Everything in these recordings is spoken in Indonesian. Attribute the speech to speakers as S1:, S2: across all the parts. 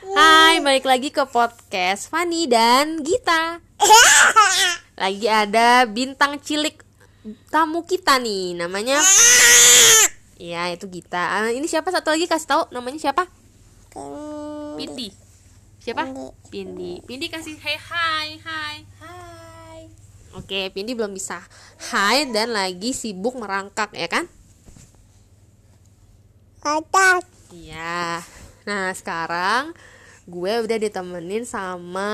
S1: Hai, balik lagi ke podcast Fani dan Gita. Lagi ada bintang cilik tamu kita nih, namanya Ya, itu Gita. Ah, ini siapa satu lagi kasih tahu namanya siapa? Pindi. Siapa? Pindi. Pindi kasih hey hai hai.
S2: Hai.
S1: Oke, Pindi belum bisa hai dan lagi sibuk merangkak ya kan?
S2: Kotak.
S1: Iya. Nah, sekarang gue udah ditemenin sama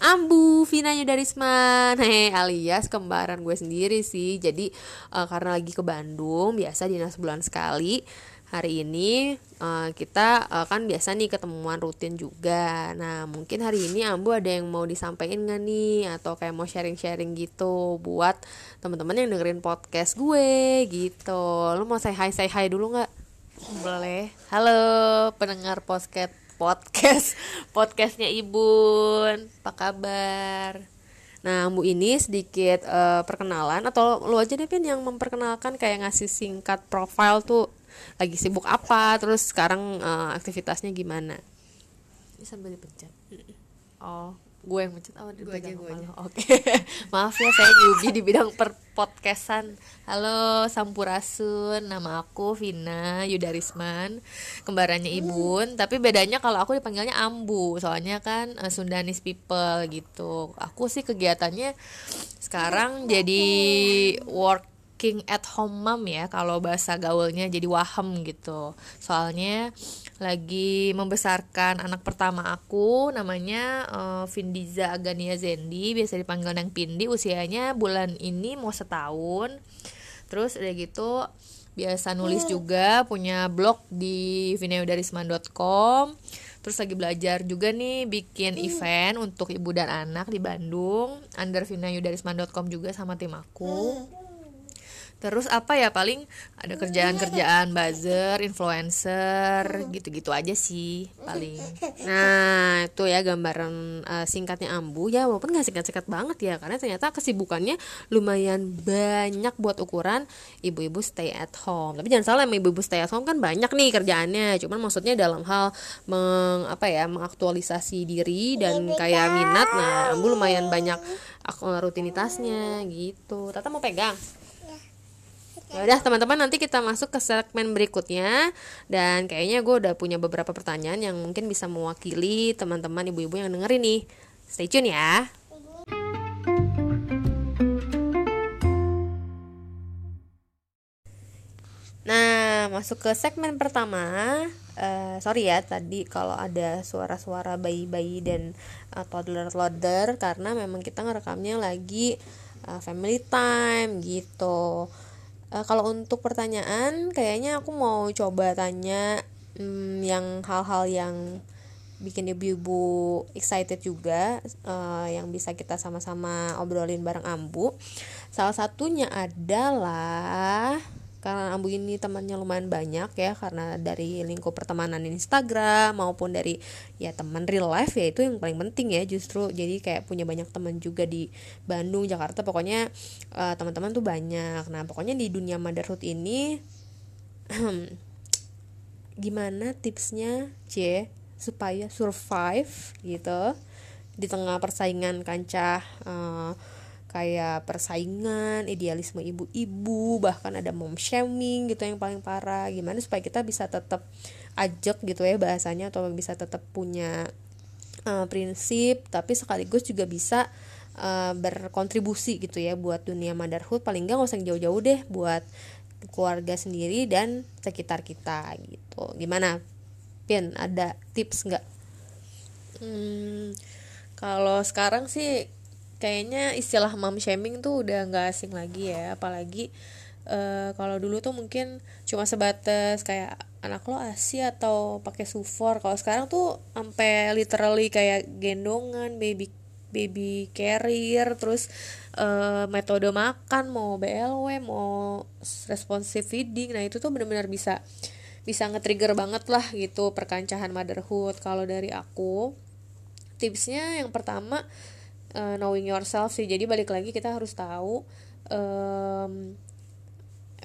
S1: Ambu Vina Yudarisman Hehe, alias kembaran gue sendiri sih. Jadi eh, karena lagi ke Bandung Biasa dinas bulan sekali. Hari ini eh, kita eh, kan biasa nih ketemuan rutin juga. Nah mungkin hari ini Ambu ada yang mau disampaikan gak nih? Atau kayak mau sharing-sharing gitu Buat teman-teman yang dengerin podcast gue gitu. Lu mau say hi say hi dulu gak? Boleh. Halo pendengar podcast podcast podcastnya Ibun. Apa kabar? Nah, Bu ini sedikit eh, perkenalan atau lu aja deh Pin yang memperkenalkan kayak ngasih singkat profile tuh lagi sibuk apa, terus sekarang eh, aktivitasnya gimana? Ini sambil dipencet. Oh, gue yang mencet oh, dipegang
S2: gue
S1: sama lo. Oke. Maaf ya saya newbie di bidang per podcastan. Halo Sampurasun, nama aku Vina Yudarisman, kembarannya Ibun, tapi bedanya kalau aku dipanggilnya Ambu, soalnya kan eh, Sundanese people gitu. Aku sih kegiatannya sekarang jadi working at home mom ya kalau bahasa gaulnya jadi waham gitu. Soalnya lagi membesarkan anak pertama aku namanya eh, Vindiza Agania Zendi biasa dipanggil Nang Pindi usianya bulan ini mau setahun. Terus udah gitu biasa nulis juga punya blog di vinayudarisman.com terus lagi belajar juga nih bikin event untuk ibu dan anak di Bandung under vinayudarisman.com juga sama tim aku Terus apa ya paling ada kerjaan-kerjaan buzzer, influencer, gitu-gitu aja sih paling. Nah itu ya gambaran eh, singkatnya Ambu ya walaupun nggak singkat-singkat banget ya karena ternyata kesibukannya lumayan banyak buat ukuran ibu-ibu stay at home. Tapi jangan salah ibu-ibu stay at home kan banyak nih kerjaannya. Cuman maksudnya dalam hal meng, apa ya mengaktualisasi diri dan kayak minat. Nah Ambu lumayan banyak ak- rutinitasnya gitu. Tata mau pegang. Ya udah teman-teman nanti kita masuk ke segmen berikutnya dan kayaknya gue udah punya beberapa pertanyaan yang mungkin bisa mewakili teman-teman ibu-ibu yang dengerin nih. Stay tune ya. Nah, masuk ke segmen pertama. Eh, sorry ya tadi kalau ada suara-suara bayi-bayi dan eh, toddler-toddler karena memang kita ngerekamnya lagi eh, family time gitu. Eh, kalau untuk pertanyaan, kayaknya aku mau coba tanya hmm, yang hal-hal yang bikin ibu-ibu excited juga, eh, yang bisa kita sama-sama obrolin bareng Ambu. Salah satunya adalah karena Ambu ini temannya lumayan banyak ya karena dari lingkup pertemanan Instagram maupun dari ya teman real life ya itu yang paling penting ya justru. Jadi kayak punya banyak teman juga di Bandung Jakarta pokoknya eh, teman-teman tuh banyak. Nah pokoknya di dunia motherhood ini gimana tipsnya C supaya survive gitu. Di tengah persaingan kancah eh, kayak persaingan idealisme ibu-ibu bahkan ada mom shaming gitu yang paling parah. Gimana supaya kita bisa tetap ajak gitu ya bahasanya atau bisa tetap punya eh, prinsip tapi sekaligus juga bisa eh, berkontribusi gitu ya buat dunia motherhood. Paling nggak nggak usah jauh-jauh deh buat keluarga sendiri dan sekitar kita gitu. Gimana? Pin ada tips nggak? Hmm, kalau sekarang sih kayaknya istilah mom shaming tuh udah nggak asing lagi ya, apalagi eh, kalau dulu tuh mungkin cuma sebatas kayak anak lo asi atau pakai sufor. Kalau sekarang tuh sampai literally kayak gendongan, baby baby carrier, terus eh, metode makan mau BLW, mau responsive feeding. Nah, itu tuh benar-benar bisa bisa nge-trigger banget lah gitu perkancahan motherhood. Kalau dari aku tipsnya yang pertama eh, knowing yourself sih. Jadi balik lagi kita harus tahu em,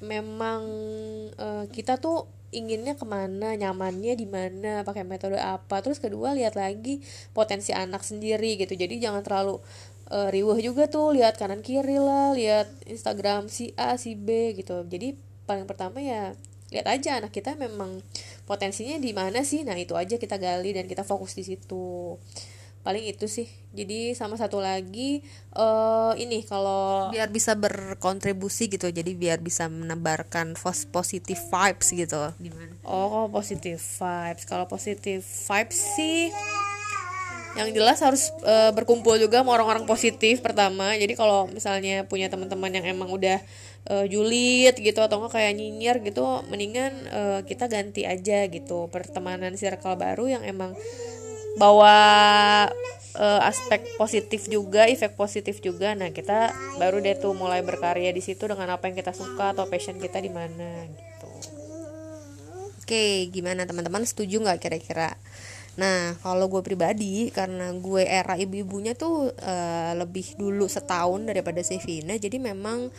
S1: memang eh, kita tuh
S2: inginnya ke mana nyamannya di mana pakai metode apa. Terus kedua lihat lagi potensi anak sendiri gitu. Jadi jangan terlalu uh, riuh juga tuh. Lihat kanan kiri lah lihat Instagram si A si B gitu. Jadi paling pertama ya lihat aja anak kita memang potensinya di mana sih. Nah itu aja kita gali dan kita fokus di situ paling itu sih. Jadi sama satu lagi uh, ini kalau
S1: biar bisa berkontribusi gitu jadi biar bisa menebarkan positif vibes gitu.
S2: Gimana? Oh positif vibes. Kalau positif vibes sih yang jelas harus uh, berkumpul juga sama orang-orang positif pertama. Jadi kalau misalnya punya teman-teman yang emang udah uh, julid gitu atau enggak kayak nyinyir gitu mendingan uh, kita ganti aja gitu. Pertemanan circle baru yang emang bawa uh, aspek positif juga, efek positif juga. Nah, kita baru deh tuh mulai berkarya di situ dengan apa yang kita suka atau passion kita di mana gitu.
S1: Oke, gimana teman-teman setuju nggak kira-kira? Nah, kalau gue pribadi karena gue era ibu-ibunya tuh uh, lebih dulu setahun daripada Sevina, jadi memang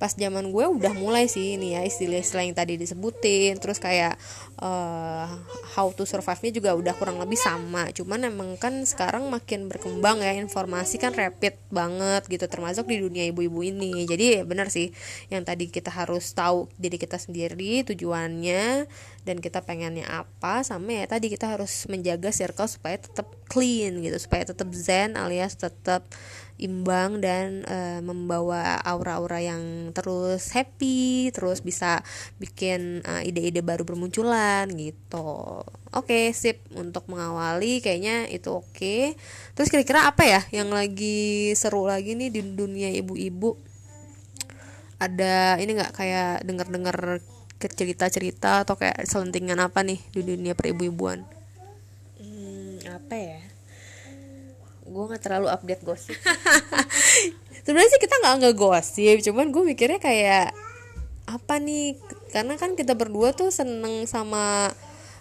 S1: pas zaman gue udah mulai sih ini ya istilah-istilah yang tadi disebutin. Terus kayak uh, how to survive-nya juga udah kurang lebih sama. Cuman emang kan sekarang makin berkembang ya informasi kan rapid banget gitu termasuk di dunia ibu-ibu ini. Jadi ya benar sih yang tadi kita harus tahu diri kita sendiri tujuannya dan kita pengennya apa sama ya tadi kita harus menjaga circle supaya tetap clean gitu supaya tetap zen alias tetap imbang dan uh, membawa aura-aura yang terus happy, terus bisa bikin eh, ide-ide baru bermunculan gitu. Oke, sip untuk mengawali kayaknya itu oke. Terus kira-kira apa ya yang lagi seru lagi nih di dunia ibu-ibu? Ada ini nggak kayak denger-denger cerita-cerita atau kayak selentingan apa nih di dunia peribu-ibuan?
S2: Hmm, apa ya? gue nggak terlalu update gosip
S1: sebenarnya sih kita nggak ngegosip cuman gue mikirnya kayak apa nih karena kan kita berdua tuh seneng sama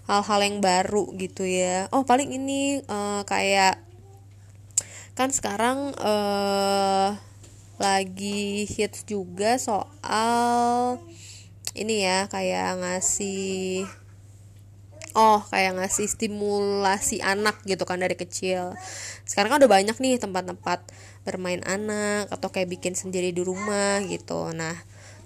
S1: hal-hal yang baru gitu ya oh paling ini uh, kayak kan sekarang uh, lagi hits juga soal ini ya kayak ngasih oh kayak ngasih stimulasi anak gitu kan dari kecil sekarang kan udah banyak nih tempat-tempat bermain anak atau kayak bikin sendiri di rumah gitu nah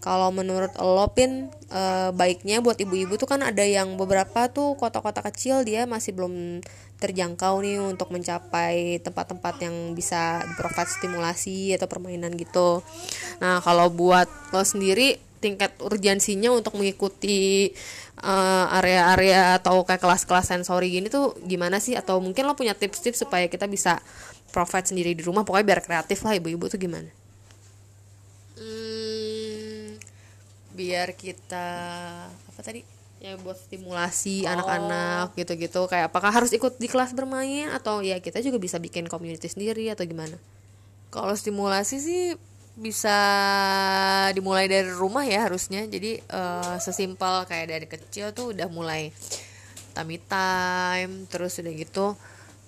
S1: kalau menurut lo pin e, baiknya buat ibu-ibu tuh kan ada yang beberapa tuh kota-kota kecil dia masih belum terjangkau nih untuk mencapai tempat-tempat yang bisa provide stimulasi atau permainan gitu. Nah kalau buat lo sendiri tingkat urgensinya untuk mengikuti uh, area-area atau kayak kelas-kelas sensori gini tuh gimana sih? Atau mungkin lo punya tips-tips supaya kita bisa provide sendiri di rumah pokoknya biar kreatif lah ibu-ibu tuh gimana?
S2: Hmm, biar kita apa tadi?
S1: Ya buat stimulasi anak-anak oh. gitu-gitu. Kayak apakah harus ikut di kelas bermain atau ya kita juga bisa bikin community sendiri atau gimana?
S2: Kalau stimulasi sih bisa dimulai dari rumah ya harusnya. Jadi uh, sesimpel kayak dari kecil tuh udah mulai tummy time terus udah gitu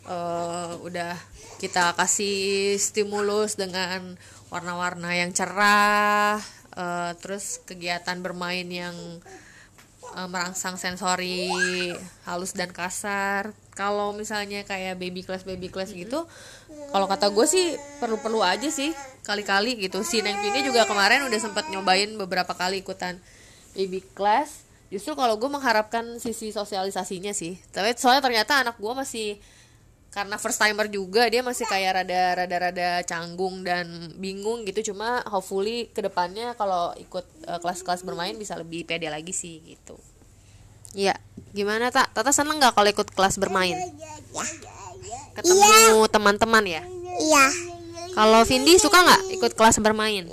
S2: uh, udah kita kasih stimulus dengan warna-warna yang cerah uh, terus kegiatan bermain yang uh, merangsang sensori halus dan kasar. Kalau misalnya kayak baby class baby class gitu kalau kata gue sih perlu-perlu aja sih kali-kali gitu. Si Neng Vini juga kemarin udah sempat nyobain beberapa kali ikutan baby class. Justru kalau gue mengharapkan sisi sosialisasinya sih. Tapi soalnya ternyata anak gue masih karena first timer juga dia masih kayak rada rada rada canggung dan bingung gitu cuma hopefully ke depannya kalau ikut uh, kelas-kelas bermain bisa lebih pede lagi sih gitu
S1: Iya, gimana tak? Tata seneng nggak kalau ikut kelas bermain? Ketemu teman-teman ya?
S2: Iya.
S1: Kalau Vindi suka nggak ikut kelas bermain?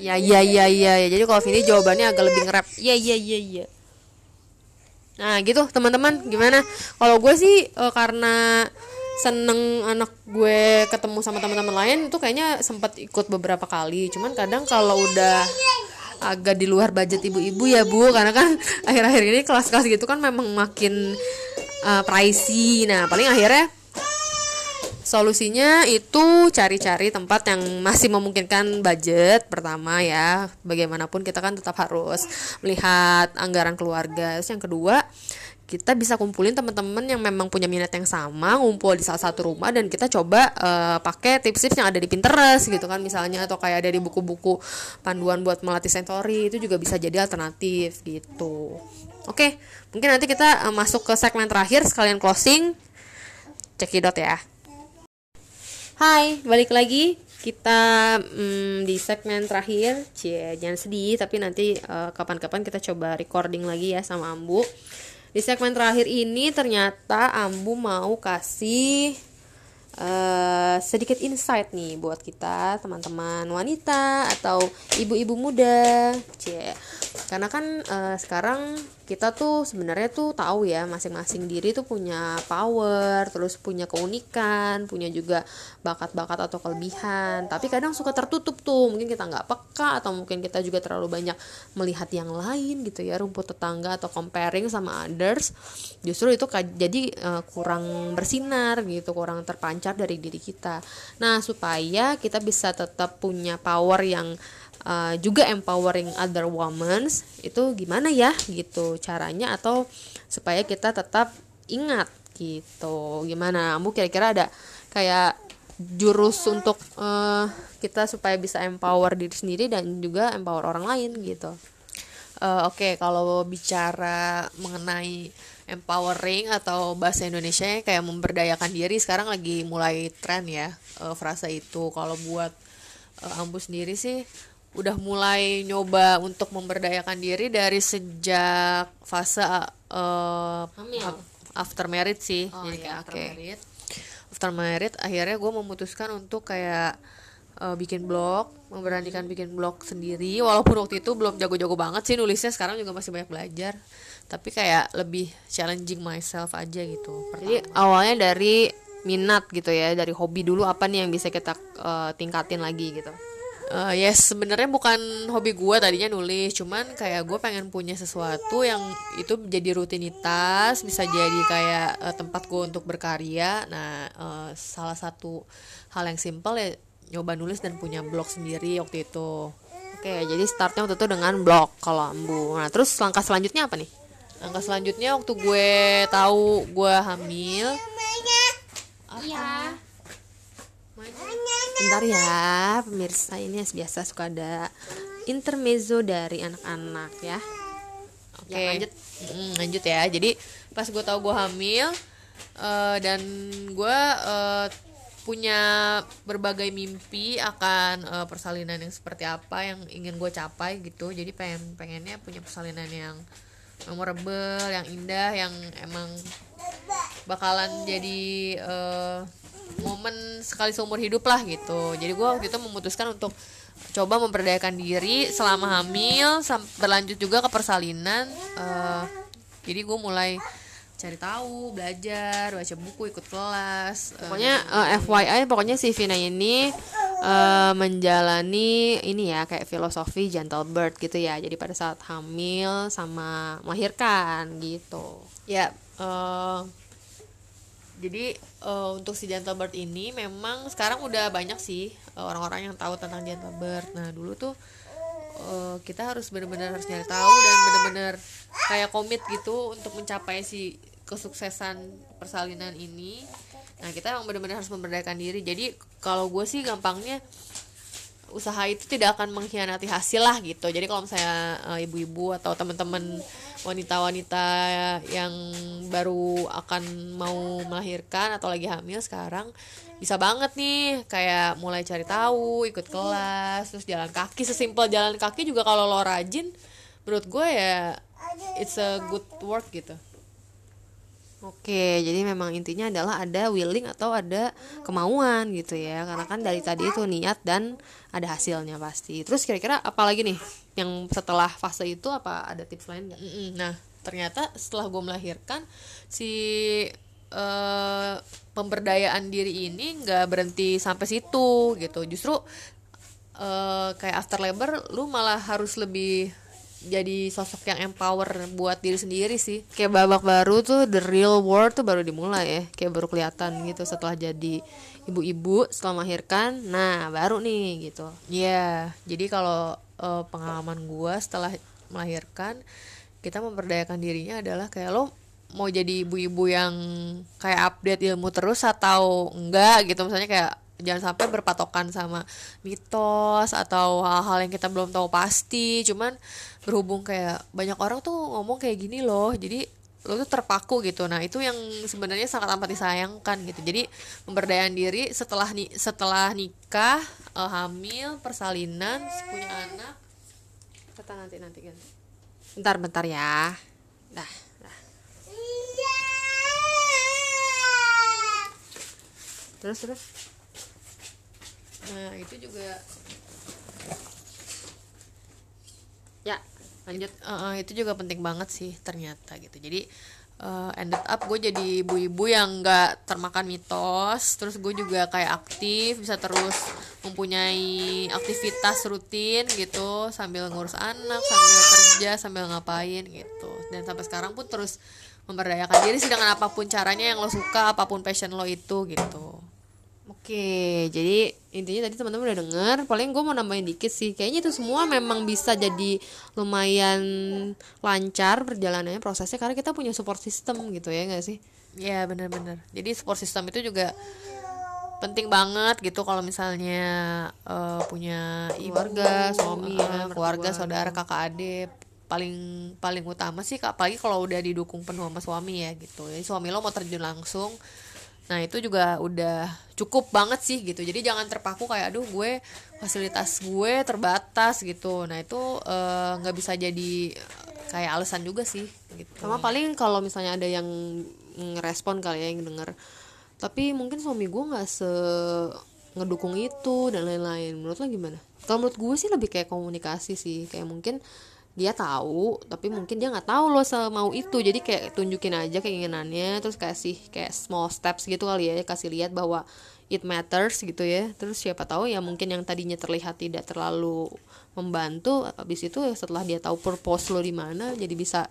S1: Ya ya ya ya ya. Jadi kalau Vindi jawabannya agak lebih ngerap. Ya ya ya ya. Nah gitu teman-teman gimana? Kalau gue sih uh, karena seneng anak gue ketemu sama teman-teman lain itu kayaknya sempat ikut beberapa kali. Cuman kadang kalau udah agak di luar budget ibu-ibu ya bu, karena kan akhir-akhir ini kelas-kelas gitu kan memang makin uh, pricey. Nah paling akhirnya Solusinya itu cari-cari tempat yang masih memungkinkan budget pertama ya. Bagaimanapun kita kan tetap harus melihat anggaran keluarga. Terus yang kedua, kita bisa kumpulin teman-teman yang memang punya minat yang sama, ngumpul di salah satu rumah dan kita coba uh, pakai tips-tips yang ada di Pinterest gitu kan misalnya atau kayak ada di buku-buku panduan buat melatih sensory itu juga bisa jadi alternatif gitu. Oke, mungkin nanti kita uh, masuk ke segmen terakhir sekalian closing. Cekidot ya. Hai, balik lagi kita mm, di segmen terakhir. Cie, jangan sedih, tapi nanti eh, kapan-kapan kita coba recording lagi ya sama Ambu. Di segmen terakhir ini ternyata Ambu mau kasih uh, sedikit insight nih buat kita teman-teman wanita atau ibu-ibu muda. Cie. Karena kan uh, sekarang kita tuh sebenarnya tuh tahu ya masing-masing diri tuh punya power terus punya keunikan punya juga bakat-bakat atau kelebihan. Tapi kadang suka tertutup tuh mungkin kita nggak peka atau mungkin kita juga terlalu banyak melihat yang lain gitu ya rumput tetangga atau comparing sama others. Justru itu jadi uh, kurang bersinar gitu kurang terpancar dari diri kita. Nah supaya kita bisa tetap punya power yang uh, juga empowering other women itu gimana ya gitu caranya atau supaya kita tetap ingat gitu. Gimana? Kamu kira-kira ada kayak jurus untuk uh, kita supaya bisa empower diri sendiri dan juga empower orang lain gitu. Uh, oke okay, kalau bicara mengenai empowering atau bahasa Indonesia kayak memberdayakan diri sekarang lagi mulai tren ya uh, frasa itu. Kalau buat uh, ambu sendiri sih udah mulai nyoba untuk memberdayakan diri dari sejak fase uh, after married sih.
S2: Oh, jadi iya, after okay. married
S1: after married akhirnya gue memutuskan untuk kayak uh, bikin blog memberanikan bikin blog sendiri. Walaupun waktu itu belum jago-jago banget sih nulisnya sekarang juga masih banyak belajar. Tapi kayak lebih challenging myself aja gitu. Pertama. jadi awalnya dari minat gitu ya dari hobi dulu apa nih yang bisa kita uh, tingkatin lagi gitu uh, yes sebenarnya bukan hobi gue tadinya nulis cuman kayak gue pengen punya sesuatu yang itu jadi rutinitas bisa jadi kayak uh, tempat gue untuk berkarya. Nah uh, salah satu hal yang simple ya nyoba nulis dan punya blog sendiri waktu itu. Oke jadi startnya waktu itu dengan blog kalau ambu nah terus langkah selanjutnya apa nih? Langkah selanjutnya waktu gue tahu gue hamil
S2: iya
S1: Bentar ya, pemirsa ini biasa suka ada intermezzo dari anak-anak ya. Oke, okay. lanjut. Mm, lanjut ya. Jadi pas gue tahu gue hamil uh, dan gue uh, punya berbagai mimpi akan uh, persalinan yang seperti apa yang ingin gue capai gitu. Jadi pengen pengennya punya persalinan yang memorable, yang indah, yang emang bakalan jadi uh, momen sekali seumur hidup lah gitu. Jadi gue waktu itu memutuskan untuk coba memperdayakan diri selama hamil berlanjut juga ke persalinan uh, jadi gue mulai cari tahu belajar baca buku ikut kelas pokoknya uh, eh, FYI pokoknya si Vina ini uh, menjalani ini ya kayak filosofi gentle birth gitu ya. Jadi pada saat hamil sama melahirkan gitu. Ya uh, jadi uh, untuk si gentle bird ini memang sekarang udah banyak sih eh, orang-orang yang tahu tentang gentle bird. Nah dulu tuh uh, kita harus benar-benar harus nyari tahu dan benar-benar kayak komit gitu untuk mencapai si kesuksesan persalinan ini. Nah kita emang benar-benar harus memberdayakan diri. Jadi kalau gue sih gampangnya usaha itu tidak akan mengkhianati hasil lah gitu. Jadi kalau misalnya ibu-ibu atau teman-teman wanita-wanita yang baru akan mau melahirkan atau lagi hamil sekarang bisa banget nih kayak mulai cari tahu ikut kelas terus jalan kaki sesimpel jalan kaki juga kalau lo rajin menurut gue ya it's a good work gitu Oke, jadi memang intinya adalah ada willing atau ada kemauan gitu ya. Karena kan dari tadi itu niat dan ada hasilnya pasti. Terus kira-kira apa lagi nih yang setelah fase itu apa ada tips lain nggak? Nah, ternyata setelah gue melahirkan si uh, pemberdayaan diri ini nggak berhenti sampai situ gitu. Justru uh, kayak after labor lu malah harus lebih
S2: jadi sosok yang empower buat diri sendiri sih. Kayak babak baru tuh the real world tuh baru dimulai ya. Kayak baru kelihatan gitu setelah jadi ibu-ibu setelah melahirkan. Nah baru nih gitu. Ya yeah, jadi kalau uh, pengalaman gua setelah melahirkan kita memperdayakan dirinya adalah kayak lo mau jadi ibu-ibu yang kayak update ilmu terus atau enggak? gitu. Misalnya kayak jangan sampai berpatokan sama mitos atau hal-hal yang kita belum tahu pasti. Cuman berhubung kayak banyak orang tuh ngomong kayak gini loh jadi lo tuh terpaku gitu. Nah itu yang sebenarnya sangat amat disayangkan gitu. Jadi pemberdayaan diri setelah nih setelah nikah uh, hamil persalinan punya anak. Kata nanti nanti kan bentar bentar ya. Dah dah. Terus terus nah itu juga. Ya lanjut. Uh, itu juga penting banget sih ternyata gitu. Jadi uh, ended up gue jadi ibu-ibu yang nggak termakan mitos terus gue juga kayak aktif bisa terus mempunyai aktivitas rutin gitu sambil ngurus anak sambil kerja sambil ngapain gitu. Dan sampai sekarang pun terus memberdayakan diri sih dengan apa pun caranya yang lo suka apa pun passion lo itu gitu Oke, jadi intinya tadi teman-teman udah denger. Paling gue mau nambahin dikit sih. Kayaknya itu semua memang bisa jadi lumayan lancar perjalanannya prosesnya karena kita punya support system gitu ya nggak sih? Ya bener-bener. Jadi support system itu juga penting banget gitu kalau misalnya uh, punya keluarga, suami, uh, keluarga, saudara, kakak adik paling paling utama sih apalagi kalau udah didukung penuh sama suami ya gitu. Jadi suami lo mau terjun langsung Nah itu juga udah cukup banget sih gitu. Jadi jangan terpaku kayak aduh gue fasilitas gue terbatas gitu. Nah itu eh, nggak uh, bisa jadi kayak alasan juga sih. Gitu. Sama paling kalau misalnya ada yang ngerespon kali ya yang denger. Tapi mungkin suami gue nggak se ngedukung itu dan lain-lain. Menurut lo gimana? Kalau menurut gue sih lebih kayak komunikasi sih. Kayak mungkin dia tahu tapi mungkin dia nggak tahu loh mau itu. Jadi kayak tunjukin aja keinginannya terus kasih kayak small steps gitu kali ya kasih lihat bahwa it matters gitu ya. Terus siapa tahu ya mungkin yang tadinya terlihat tidak terlalu membantu habis itu ya setelah dia tahu purpose lo di mana jadi bisa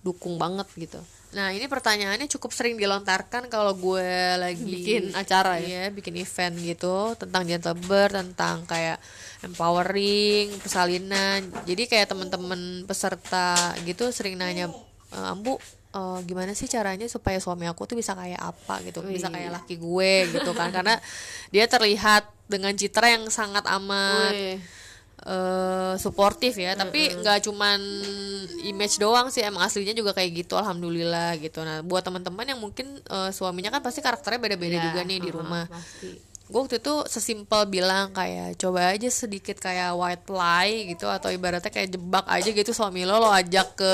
S2: dukung banget gitu. Nah ini pertanyaannya cukup sering dilontarkan kalau gue lagi bikin acara ya, ya bikin event gitu tentang gentle birth, tentang kayak empowering, persalinan. Jadi kayak teman-teman peserta gitu sering nanya, e, Ambu uh, gimana sih caranya supaya suami aku tuh bisa kayak apa gitu, Wih. bisa kayak laki gue gitu kan? Karena dia terlihat dengan citra yang sangat amat. Wih uh, suportif ya tapi nggak mm -hmm. cuman image doang sih emang aslinya juga kayak gitu alhamdulillah gitu nah buat teman-teman yang mungkin uh, suaminya kan pasti karakternya beda-beda yeah, juga nih uh, di rumah gue waktu itu sesimpel bilang kayak coba aja sedikit kayak white lie gitu atau ibaratnya kayak jebak aja gitu suami lo lo ajak ke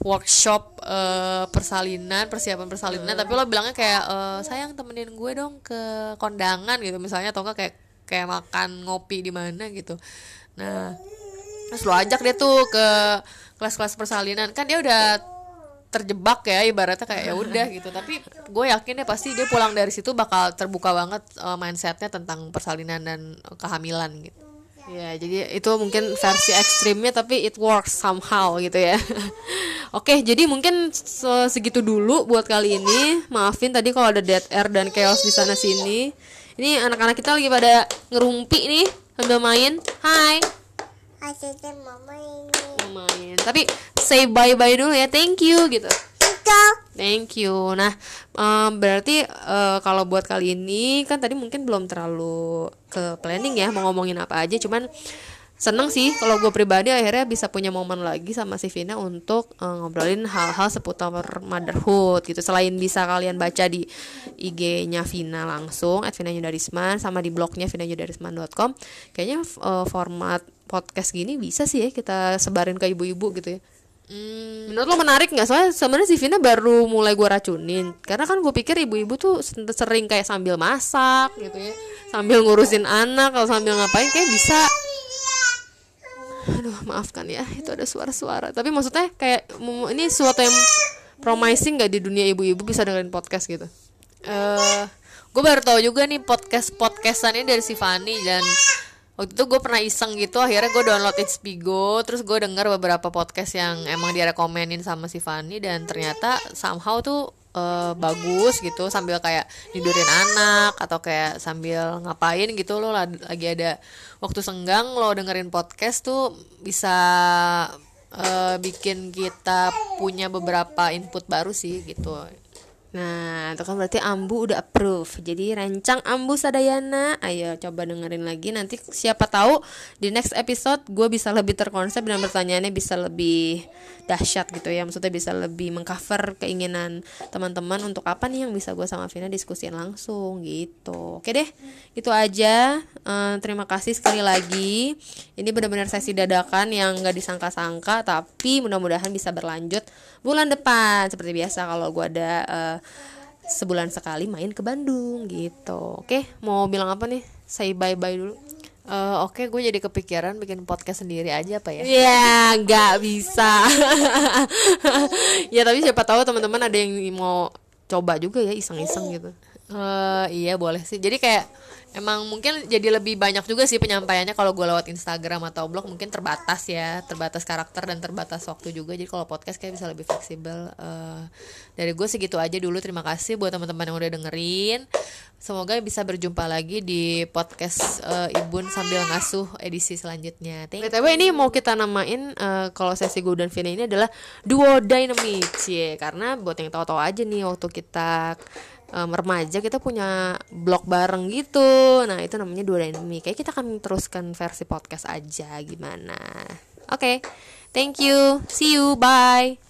S2: workshop uh, persalinan persiapan persalinan. Tapi lo bilangnya kayak uh, sayang temenin gue dong ke kondangan gitu misalnya atau enggak kayak kayak makan ngopi di mana gitu. Nah terus lo ajak dia tuh ke kelas-kelas persalinan. Kan dia udah terjebak ya ibaratnya kayak ya udah gitu. Tapi gue yakin deh pasti dia pulang dari situ bakal terbuka banget uh, mindsetnya tentang persalinan dan kehamilan gitu. Ya jadi itu mungkin versi ekstrimnya tapi it works somehow gitu ya. Oke jadi mungkin segitu dulu buat kali ini. Maafin tadi kalau ada dead air dan chaos di sana sini. Ini anak-anak kita lagi pada ngerumpi nih sambil main. Hai. Mau main. mau main. Tapi say bye bye dulu ya. Thank you gitu. Thank you. Nah um, berarti uh, kalau buat kali ini kan tadi mungkin belum terlalu ke planning ya mau ngomongin apa aja. Cuman seneng sih kalau gue pribadi akhirnya bisa punya momen lagi sama si Vina untuk uh, ngobrolin hal-hal seputar motherhood gitu. Selain bisa kalian baca di IG-nya Vina langsung at Vina Yudarisman sama di blognya vinayudarisman.com kayaknya uh, format podcast gini bisa sih ya kita sebarin ke ibu-ibu gitu ya Hmm. Menurut lo menarik nggak? Soalnya sebenarnya si Vina baru mulai gue racunin. Karena kan gue pikir ibu-ibu tuh sering kayak sambil masak gitu ya, sambil ngurusin anak, atau sambil ngapain kayak bisa aduh maafkan ya itu ada suara-suara tapi maksudnya kayak ini suatu yang promising gak di dunia ibu-ibu bisa dengerin podcast gitu uh, gue baru tahu juga nih podcast podcastan ini dari si Fani dan waktu itu gue pernah iseng gitu akhirnya gue download Inspigo terus gue denger beberapa podcast yang emang dia rekomenin sama si Fanny dan ternyata somehow tuh uh, bagus gitu sambil kayak tidurin anak atau kayak sambil ngapain gitu lo lagi ada waktu senggang lo dengerin podcast tuh bisa uh, bikin kita punya beberapa input baru sih gitu
S1: Nah, itu kan berarti Ambu udah approve. Jadi rancang Ambu Sadayana, ayo coba dengerin lagi. Nanti siapa tahu di next episode gue bisa lebih terkonsep dan pertanyaannya bisa lebih dahsyat gitu ya. Maksudnya bisa lebih mengcover keinginan teman-teman untuk apa nih yang bisa gue sama Vina diskusiin langsung gitu. Oke deh, itu aja. Uh, terima kasih sekali lagi. Ini benar-benar sesi dadakan yang gak disangka-sangka, tapi mudah-mudahan bisa berlanjut bulan depan seperti biasa kalau gue ada uh, sebulan sekali main ke Bandung gitu oke mau bilang apa nih say bye bye dulu
S2: Uh, Oke, okay, gue jadi kepikiran bikin podcast sendiri aja apa ya?
S1: Ya, yeah, nggak bisa. ya tapi siapa tahu teman-teman ada yang mau coba juga ya iseng-iseng gitu.
S2: Uh, iya boleh sih. Jadi kayak emang mungkin jadi lebih banyak juga sih penyampaiannya kalau gue lewat Instagram atau blog mungkin terbatas ya terbatas karakter dan terbatas waktu juga. Jadi kalau podcast kayak bisa lebih fleksibel. Uh, dari gue segitu aja dulu. Terima kasih buat teman-teman yang udah dengerin. Semoga bisa berjumpa lagi di podcast uh, Ibun sambil ngasuh edisi selanjutnya.
S1: Thank btw ini mau kita namain uh, kalau sesi gue dan Vina ini adalah duo dynamic. Ya karena buat yang tahu-tahu aja nih waktu kita um, remaja kita punya blog bareng gitu. Nah itu namanya dua dynamic kayak kita akan teruskan versi podcast aja gimana? Oke okay. thank you. See you bye